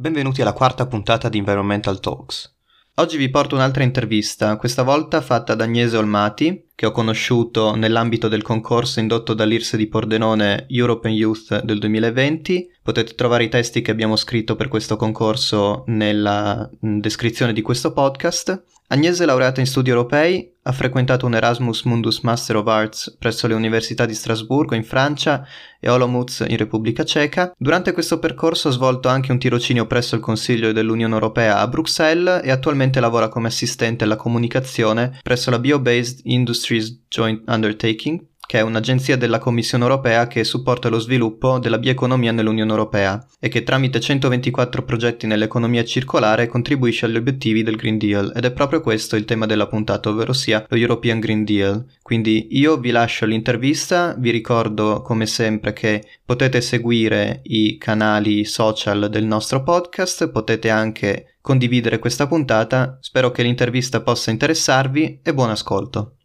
Benvenuti alla quarta puntata di Environmental Talks. Oggi vi porto un'altra intervista, questa volta fatta da Agnese Olmati, che ho conosciuto nell'ambito del concorso indotto dall'IRSE di Pordenone European Youth del 2020. Potete trovare i testi che abbiamo scritto per questo concorso nella descrizione di questo podcast. Agnese è laureata in studi europei, ha frequentato un Erasmus Mundus Master of Arts presso le università di Strasburgo in Francia e Olomouc in Repubblica Ceca. Durante questo percorso ha svolto anche un tirocinio presso il Consiglio dell'Unione Europea a Bruxelles e attualmente lavora come assistente alla comunicazione presso la Bio-Based Industries Joint Undertaking, che è un'agenzia della Commissione europea che supporta lo sviluppo della bioeconomia nell'Unione europea e che tramite 124 progetti nell'economia circolare contribuisce agli obiettivi del Green Deal ed è proprio questo il tema della puntata, ovvero sia lo European Green Deal. Quindi io vi lascio l'intervista, vi ricordo come sempre che potete seguire i canali social del nostro podcast, potete anche condividere questa puntata, spero che l'intervista possa interessarvi e buon ascolto.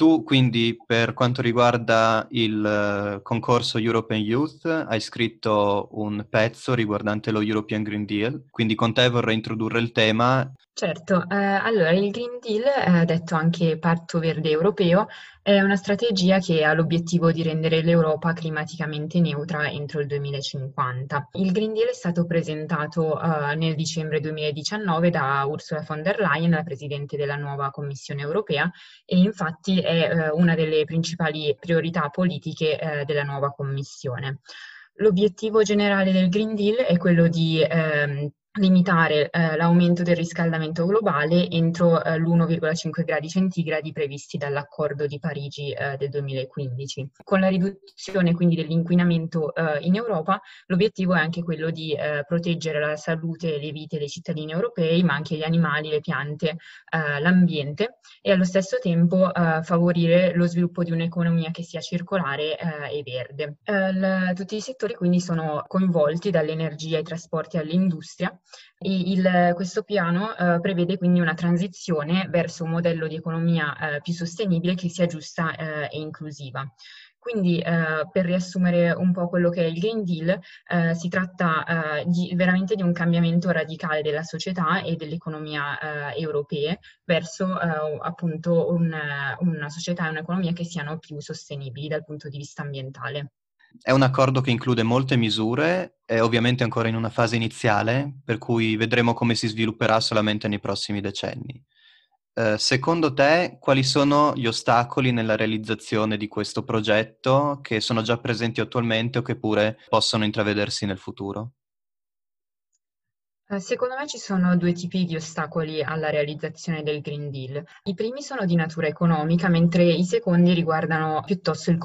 Tu quindi per quanto riguarda il uh, concorso European Youth hai scritto un pezzo riguardante lo European Green Deal, quindi con te vorrei introdurre il tema Certo, eh, allora il Green Deal, eh, detto anche Patto Verde Europeo, è una strategia che ha l'obiettivo di rendere l'Europa climaticamente neutra entro il 2050. Il Green Deal è stato presentato eh, nel dicembre 2019 da Ursula von der Leyen, la Presidente della nuova Commissione europea, e infatti è eh, una delle principali priorità politiche eh, della nuova Commissione. L'obiettivo generale del Green Deal è quello di ehm, limitare eh, l'aumento del riscaldamento globale entro eh, l'1,5 gradi centigradi previsti dall'accordo di Parigi eh, del 2015. Con la riduzione quindi dell'inquinamento eh, in Europa, l'obiettivo è anche quello di eh, proteggere la salute e le vite dei cittadini europei, ma anche gli animali, le piante, eh, l'ambiente e allo stesso tempo favorire lo sviluppo di un'economia che sia circolare e verde. L- tutti i settori quindi sono coinvolti dall'energia ai trasporti all'industria il, questo piano eh, prevede quindi una transizione verso un modello di economia eh, più sostenibile che sia giusta eh, e inclusiva. Quindi, eh, per riassumere un po' quello che è il Green Deal, eh, si tratta eh, di, veramente di un cambiamento radicale della società e dell'economia europee verso appunto un, una società e un'economia che siano più sostenibili dal punto di vista ambientale. È un accordo che include molte misure, è ovviamente ancora in una fase iniziale, per cui vedremo come si svilupperà solamente nei prossimi decenni. Eh, secondo te, quali sono gli ostacoli nella realizzazione di questo progetto che sono già presenti attualmente o che pure possono intravedersi nel futuro? Eh, secondo me ci sono due tipi di ostacoli alla realizzazione del Green Deal. I primi sono di natura economica, mentre i secondi riguardano piuttosto il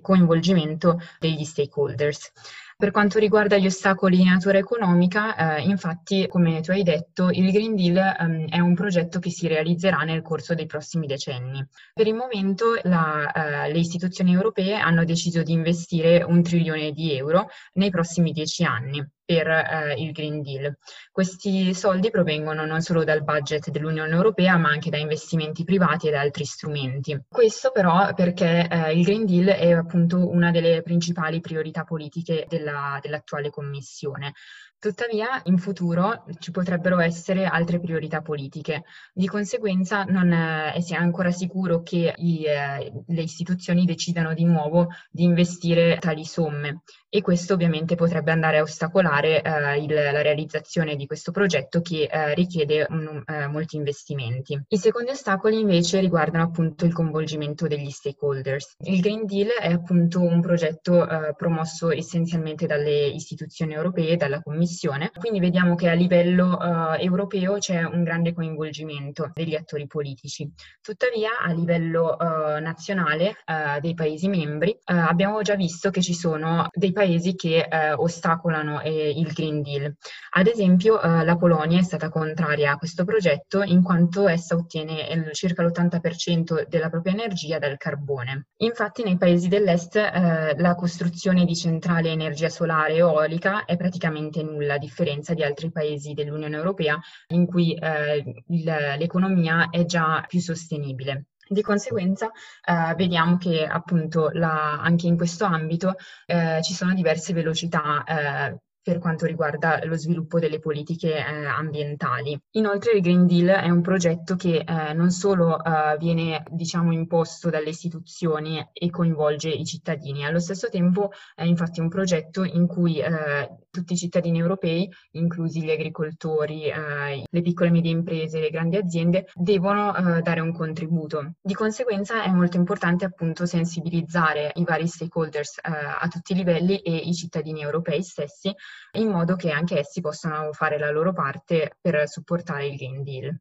coinvolgimento degli stakeholders. Per quanto riguarda gli ostacoli di natura economica, eh, infatti, come tu hai detto, il Green Deal ehm, è un progetto che si realizzerà nel corso dei prossimi decenni. Per il momento la, eh, le istituzioni europee hanno deciso di investire un trilione di euro nei prossimi dieci anni per eh, il Green Deal. Questi soldi provengono non solo dal budget dell'Unione Europea, ma anche da investimenti privati e da altri strumenti. Questo però perché eh, il Green Deal è appunto una delle principali priorità politiche della, dell'attuale Commissione. Tuttavia, in futuro ci potrebbero essere altre priorità politiche. Di conseguenza, non è, è ancora sicuro che i, eh, le istituzioni decidano di nuovo di investire tali somme e questo ovviamente potrebbe andare a ostacolare eh, il, la realizzazione di questo progetto che eh, richiede un, eh, molti investimenti. I secondi ostacoli invece riguardano appunto il coinvolgimento degli stakeholders. Il Green Deal è appunto un progetto eh, promosso essenzialmente dalle istituzioni europee, dalla Commissione, quindi vediamo che a livello eh, europeo c'è un grande coinvolgimento degli attori politici. Tuttavia a livello eh, nazionale dei Paesi membri abbiamo già visto che ci sono dei paesi che eh, ostacolano eh, il Green Deal. Ad esempio eh, la Polonia è stata contraria a questo progetto in quanto essa ottiene il, circa l'80% della propria energia dal carbone. Infatti nei paesi dell'est eh, la costruzione di centrali a energia solare e eolica è praticamente nulla, a differenza di altri paesi dell'Unione Europea in cui eh, l'economia è già più sostenibile. Di conseguenza eh, vediamo che appunto la, anche in questo ambito eh, ci sono diverse velocità eh, per quanto riguarda lo sviluppo delle politiche eh, ambientali. Inoltre il Green Deal è un progetto che eh, non solo eh, viene diciamo imposto dalle istituzioni e coinvolge i cittadini, allo stesso tempo è infatti un progetto in cui eh, tutti i cittadini europei, inclusi gli agricoltori, eh, le piccole e medie imprese, le grandi aziende, devono eh, dare un contributo. Di conseguenza è molto importante appunto sensibilizzare i vari stakeholders a tutti i livelli e i cittadini europei stessi in modo che anche essi possano fare la loro parte per supportare il Green Deal.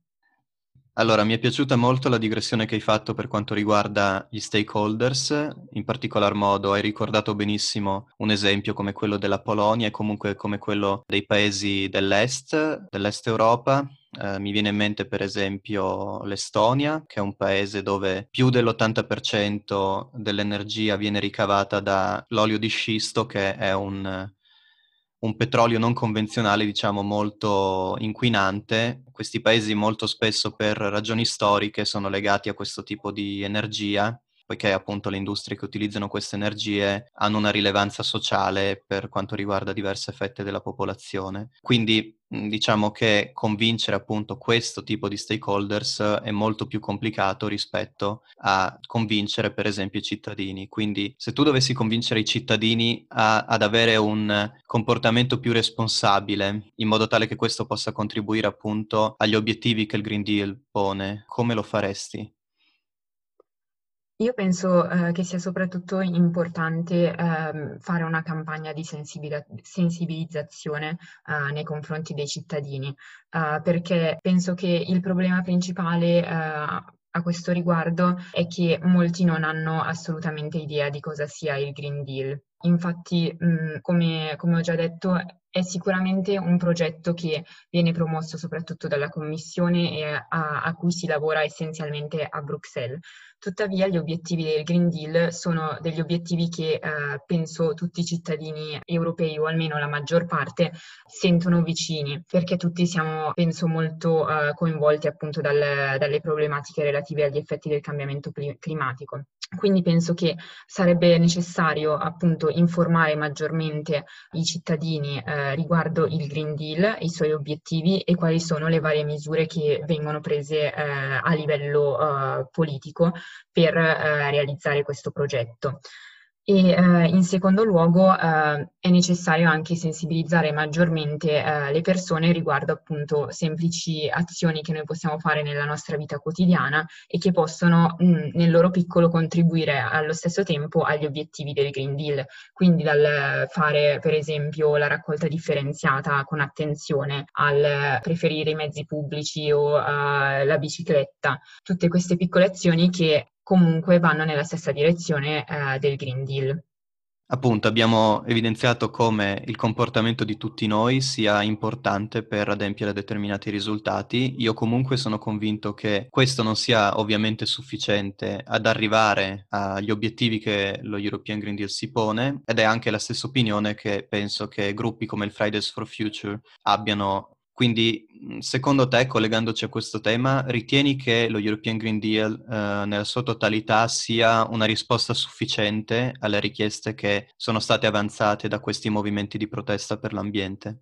Allora, mi è piaciuta molto la digressione che hai fatto per quanto riguarda gli stakeholders, in particolar modo hai ricordato benissimo un esempio come quello della Polonia e comunque come quello dei paesi dell'est, dell'est Europa. Eh, mi viene in mente per esempio l'Estonia, che è un paese dove più dell'80% dell'energia viene ricavata dall'olio di scisto, che è un un petrolio non convenzionale, diciamo, molto inquinante. Questi paesi molto spesso per ragioni storiche sono legati a questo tipo di energia poiché appunto le industrie che utilizzano queste energie hanno una rilevanza sociale per quanto riguarda diverse fette della popolazione. Quindi diciamo che convincere appunto questo tipo di stakeholders è molto più complicato rispetto a convincere per esempio i cittadini. Quindi se tu dovessi convincere i cittadini a, ad avere un comportamento più responsabile in modo tale che questo possa contribuire appunto agli obiettivi che il Green Deal pone, come lo faresti? Io penso eh, che sia soprattutto importante eh, fare una campagna di sensibila- sensibilizzazione eh, nei confronti dei cittadini, eh, perché penso che il problema principale eh, a questo riguardo è che molti non hanno assolutamente idea di cosa sia il Green Deal. Infatti, mh, come, come ho già detto, è sicuramente un progetto che viene promosso soprattutto dalla Commissione e a, a, cui si lavora essenzialmente a Bruxelles. Tuttavia gli obiettivi del Green Deal sono degli obiettivi che eh, penso tutti i cittadini europei o almeno la maggior parte sentono vicini perché tutti siamo penso molto eh, coinvolti appunto dal, dalle problematiche relative agli effetti del cambiamento climatico. Quindi penso che sarebbe necessario appunto informare maggiormente i cittadini eh, riguardo il Green Deal, i suoi obiettivi e quali sono le varie misure che vengono prese eh, a livello eh, politico per eh, realizzare questo progetto. E eh, in secondo luogo eh, è necessario anche sensibilizzare maggiormente eh, le persone riguardo appunto semplici azioni che noi possiamo fare nella nostra vita quotidiana e che possono mh, nel loro piccolo contribuire allo stesso tempo agli obiettivi del Green Deal. Quindi dal fare per esempio la raccolta differenziata con attenzione al preferire i mezzi pubblici o uh, la bicicletta, tutte queste piccole azioni che comunque vanno nella stessa direzione eh, del Green Deal. Appunto, abbiamo evidenziato come il comportamento di tutti noi sia importante per adempiere a determinati risultati. Io comunque sono convinto che questo non sia ovviamente sufficiente ad arrivare agli obiettivi che lo European Green Deal si pone ed è anche la stessa opinione che penso che gruppi come il Fridays for Future abbiano quindi, mhmm, secondo te, collegandoci a questo tema, ritieni che lo European Green Deal eh, nella sua totalità sia una risposta sufficiente alle richieste che sono state avanzate da questi movimenti di protesta per l'ambiente?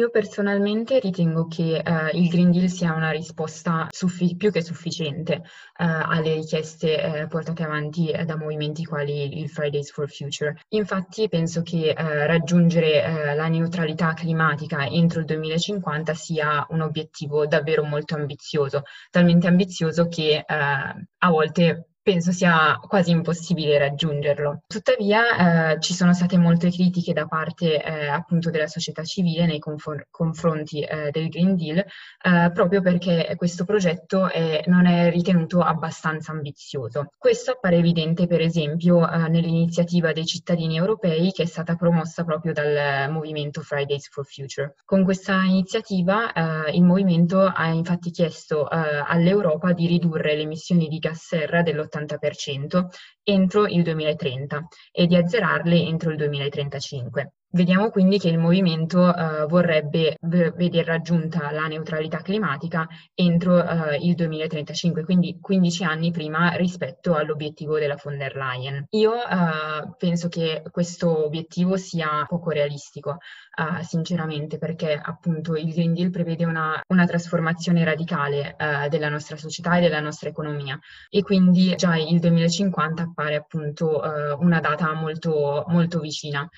Io personalmente ritengo che eh, il Green Deal sia una risposta suffi- più che sufficiente eh, alle richieste eh, portate avanti eh, da movimenti quali il Fridays for Future. Infatti penso che eh, raggiungere eh, la neutralità climatica entro il 2050 sia un obiettivo davvero molto ambizioso, talmente ambizioso che a volte penso sia quasi impossibile raggiungerlo. Tuttavia eh, ci sono state molte critiche da parte eh, appunto della società civile nei confor- confronti eh, del Green Deal eh, proprio perché questo progetto è, non è ritenuto abbastanza ambizioso. Questo appare evidente per esempio eh, nell'iniziativa dei cittadini europei che è stata promossa proprio dal movimento Fridays for Future. Con questa iniziativa eh, il movimento ha infatti chiesto all'Europa di ridurre le emissioni di gas serra dell'80% dell'80% entro il 2030 e di azzerarle entro il 2035. Vediamo quindi che il movimento eh, vorrebbe v- vedere raggiunta la neutralità climatica entro eh, il 2035, quindi 15 anni prima rispetto all'obiettivo della von der Leyen. Io eh, penso che questo obiettivo sia poco realistico, eh, sinceramente, perché appunto il Green Deal prevede una, una trasformazione radicale eh, della nostra società e della nostra economia e quindi già il 2050 appare appunto eh, una data molto, molto vicina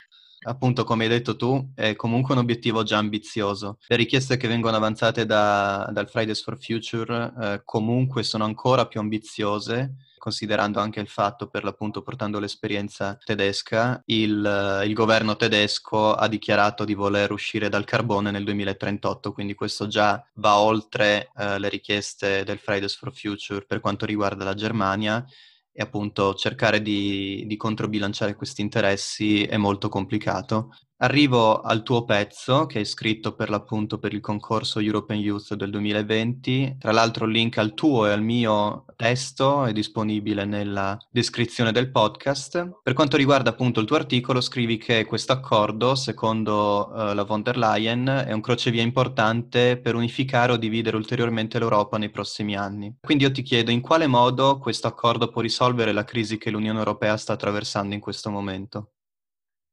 appunto, come hai detto tu, è comunque un obiettivo già ambizioso. Le richieste che vengono avanzate da, dal Fridays for Future eh, comunque sono ancora più ambiziose, considerando anche il fatto, per l'appunto portando l'esperienza tedesca, il, il governo tedesco ha dichiarato di voler uscire dal carbone nel 2038, quindi questo già va oltre eh, le richieste del Fridays for Future per quanto riguarda la Germania e appunto cercare di, di controbilanciare questi interessi è molto complicato. Arrivo al tuo pezzo che hai scritto per l'appunto per il concorso European Youth del 2020. Tra l'altro il link al tuo e al mio testo è disponibile nella descrizione del podcast. Per quanto riguarda appunto il tuo articolo, scrivi che questo accordo, secondo uh, la von der Leyen, è un crocevia importante per unificare o dividere ulteriormente l'Europa nei prossimi anni. Quindi io ti chiedo in quale modo questo accordo può risolvere la crisi che l'Unione Europea sta attraversando in questo momento.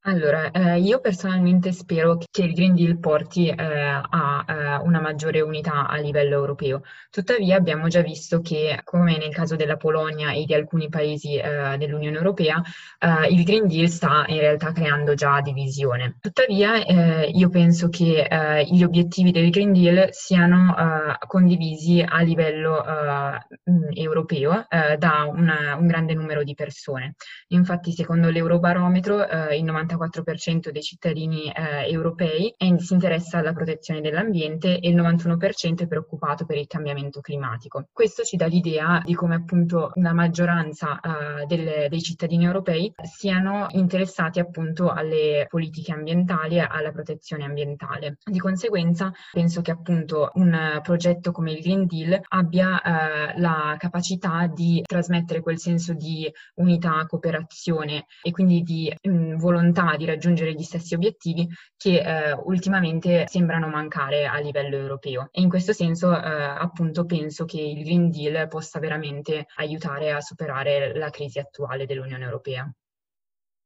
Allora, eh, io personalmente spero che il Green Deal porti eh, a eh, una maggiore unità a livello europeo. Tuttavia abbiamo già visto che, come nel caso della Polonia e di alcuni paesi eh, dell'Unione Europea, eh, il Green Deal sta in realtà creando già divisione. Tuttavia eh, io penso che gli obiettivi del Green Deal siano condivisi a livello europeo da una, un grande numero di persone. Infatti, secondo l'Eurobarometro, il 90 94% dei cittadini eh, europei è, si interessa alla protezione dell'ambiente e il 91% è preoccupato per il cambiamento climatico. Questo ci dà l'idea di come appunto la maggioranza eh, delle, dei cittadini europei siano interessati appunto alle politiche ambientali e alla protezione ambientale. Di conseguenza penso che appunto un progetto come il Green Deal abbia eh, la capacità di trasmettere quel senso di unità, cooperazione e quindi di mh, mm, volontà volontà di raggiungere gli stessi obiettivi che eh, ultimamente sembrano mancare a livello europeo. E in questo senso, eh, appunto, penso che il Green Deal possa veramente aiutare a superare la crisi attuale dell'Unione Europea.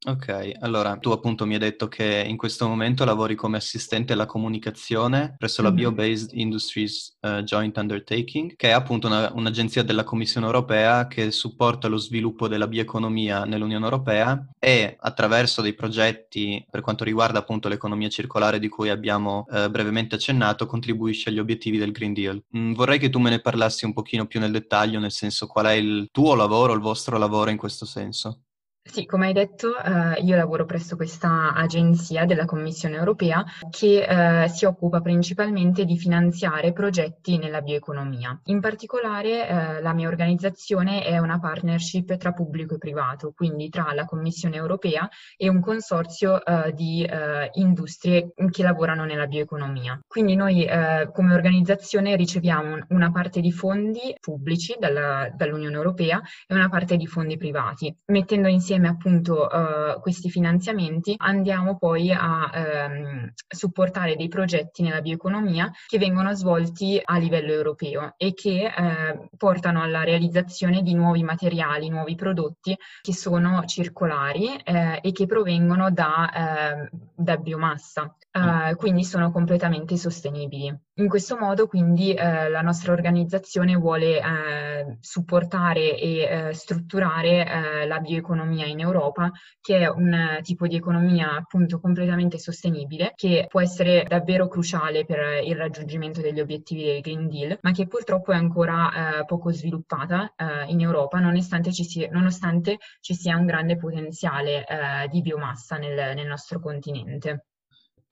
Ok, allora tu appunto mi hai detto che in questo momento lavori come assistente alla comunicazione presso la mm-hmm. Bio-Based Industries uh, Joint Undertaking, che è appunto una, un'agenzia della Commissione europea che supporta lo sviluppo della bioeconomia nell'Unione Europea e attraverso dei progetti per quanto riguarda appunto l'economia circolare di cui abbiamo uh, brevemente accennato, contribuisce agli obiettivi del Green Deal. Mm, vorrei che tu me ne parlassi un pochino più nel dettaglio, nel senso qual è il tuo lavoro, il vostro lavoro in questo senso. Sì, come hai detto, eh, io lavoro presso questa agenzia della Commissione europea che eh, si occupa principalmente di finanziare progetti nella bioeconomia. In particolare eh, la mia organizzazione è una partnership tra pubblico e privato, quindi tra la Commissione europea e un consorzio eh, di eh, industrie che lavorano nella bioeconomia. Quindi noi eh, come organizzazione riceviamo una parte di fondi pubblici dalla, dall'Unione Europea e una parte di fondi privati, mettendo insieme insieme appunto uh, questi finanziamenti andiamo poi a um, supportare dei progetti nella bioeconomia che vengono svolti a livello europeo e che uh, portano alla realizzazione di nuovi materiali, nuovi prodotti che sono circolari uh, e che provengono da, ehm, da biomassa. Uh, quindi sono completamente sostenibili. In questo modo, quindi, la nostra organizzazione vuole supportare e strutturare la bioeconomia in Europa, che è un tipo di economia appunto completamente sostenibile, che può essere davvero cruciale per il raggiungimento degli obiettivi del Green Deal, ma che purtroppo è ancora poco sviluppata in Europa, nonostante ci, sia, nonostante ci sia un grande potenziale di biomassa nel, nel nostro continente.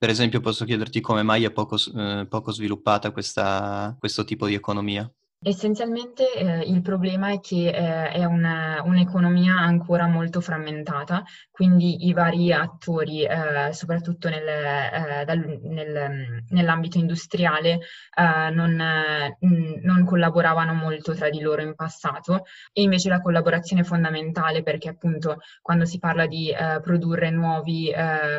Per esempio posso chiederti come mai è poco, eh, poco sviluppata questa, questo tipo di economia? Essenzialmente eh, il problema è che eh, è una, un'economia ancora molto frammentata, quindi i vari attori, eh, soprattutto nel, eh, dal, nel, nell'ambito industriale, eh, non, non, collaboravano molto tra di loro in passato. E invece la collaborazione è fondamentale perché appunto quando si parla di eh, produrre nuovi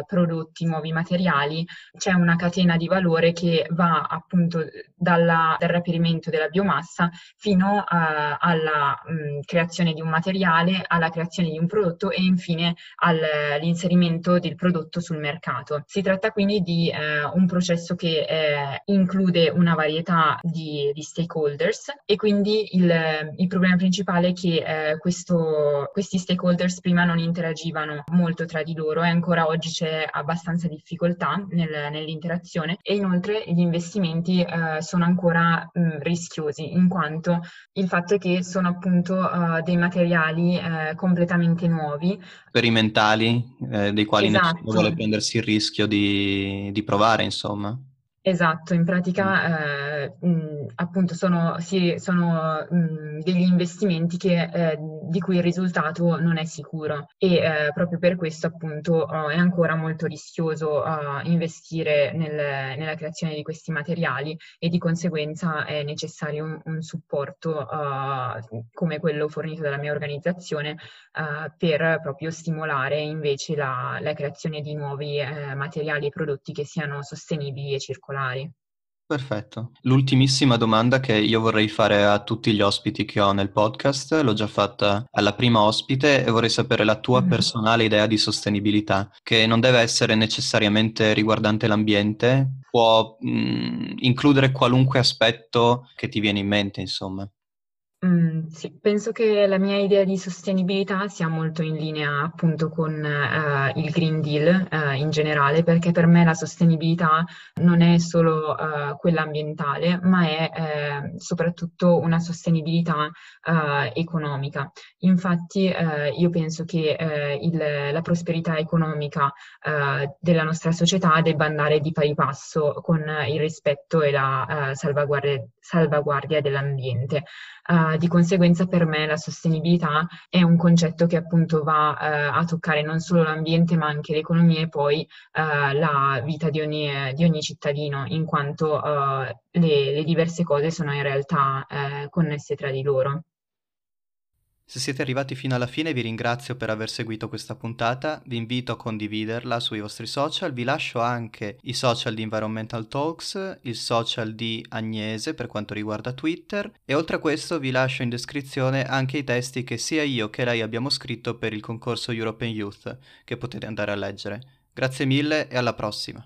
prodotti, nuovi materiali, c'è una catena di valore che va appunto dalla, dal reperimento della biomassa bassa fino a, alla mh, creazione di un materiale, alla creazione di un prodotto e infine all'inserimento del prodotto sul mercato. Si tratta quindi di eh, un processo che eh, include una varietà di, di, stakeholders e quindi il, il problema principale è che eh, questo, questi stakeholders prima non interagivano molto tra di loro e ancora oggi c'è abbastanza difficoltà nel, nell'interazione e inoltre gli investimenti eh, sono ancora mh, rischiosi in quanto il fatto è che sono appunto uh, dei materiali uh, completamente nuovi. Sperimentali, eh, dei quali esatto. nessuno vuole prendersi il rischio di, di provare, insomma. Esatto, in pratica eh, mh, appunto sono, sì, sono mh, degli investimenti che, eh, di cui il risultato non è sicuro e eh, proprio per questo appunto uh, è ancora molto rischioso uh, investire nel, nella creazione di questi materiali e di conseguenza è necessario un, un supporto uh, come quello fornito dalla mia organizzazione per proprio stimolare invece la, la creazione di nuovi eh, materiali e prodotti che siano sostenibili e circolari. Perfetto. L'ultimissima domanda che io vorrei fare a tutti gli ospiti che ho nel podcast, l'ho già fatta alla prima ospite e vorrei sapere la tua mm-hmm. personale idea di sostenibilità, che non deve essere necessariamente riguardante l'ambiente, può mh, mm, includere qualunque aspetto che ti viene in mente, insomma. Mm, sì, penso che la mia idea di sostenibilità sia molto in linea appunto con uh, il Green Deal uh, in generale, perché per me la sostenibilità non è solo uh, quella ambientale, ma è eh, soprattutto una sostenibilità economica. Infatti io penso che il, la prosperità economica della nostra società debba andare di pari passo con il rispetto e la salvaguardia, salvaguardia dell'ambiente. Uh, di conseguenza per me la sostenibilità è un concetto che appunto va uh, a toccare non solo l'ambiente ma anche l'economia e poi uh, la vita di ogni, di ogni, cittadino, in quanto le, le, diverse cose sono in realtà connesse tra di loro. Se siete arrivati fino alla fine vi ringrazio per aver seguito questa puntata, vi invito a condividerla sui vostri social, vi lascio anche i social di Environmental Talks, il social di Agnese per quanto riguarda Twitter e oltre a questo vi lascio in descrizione anche i testi che sia io che lei abbiamo scritto per il concorso European Youth che potete andare a leggere. Grazie mille e alla prossima!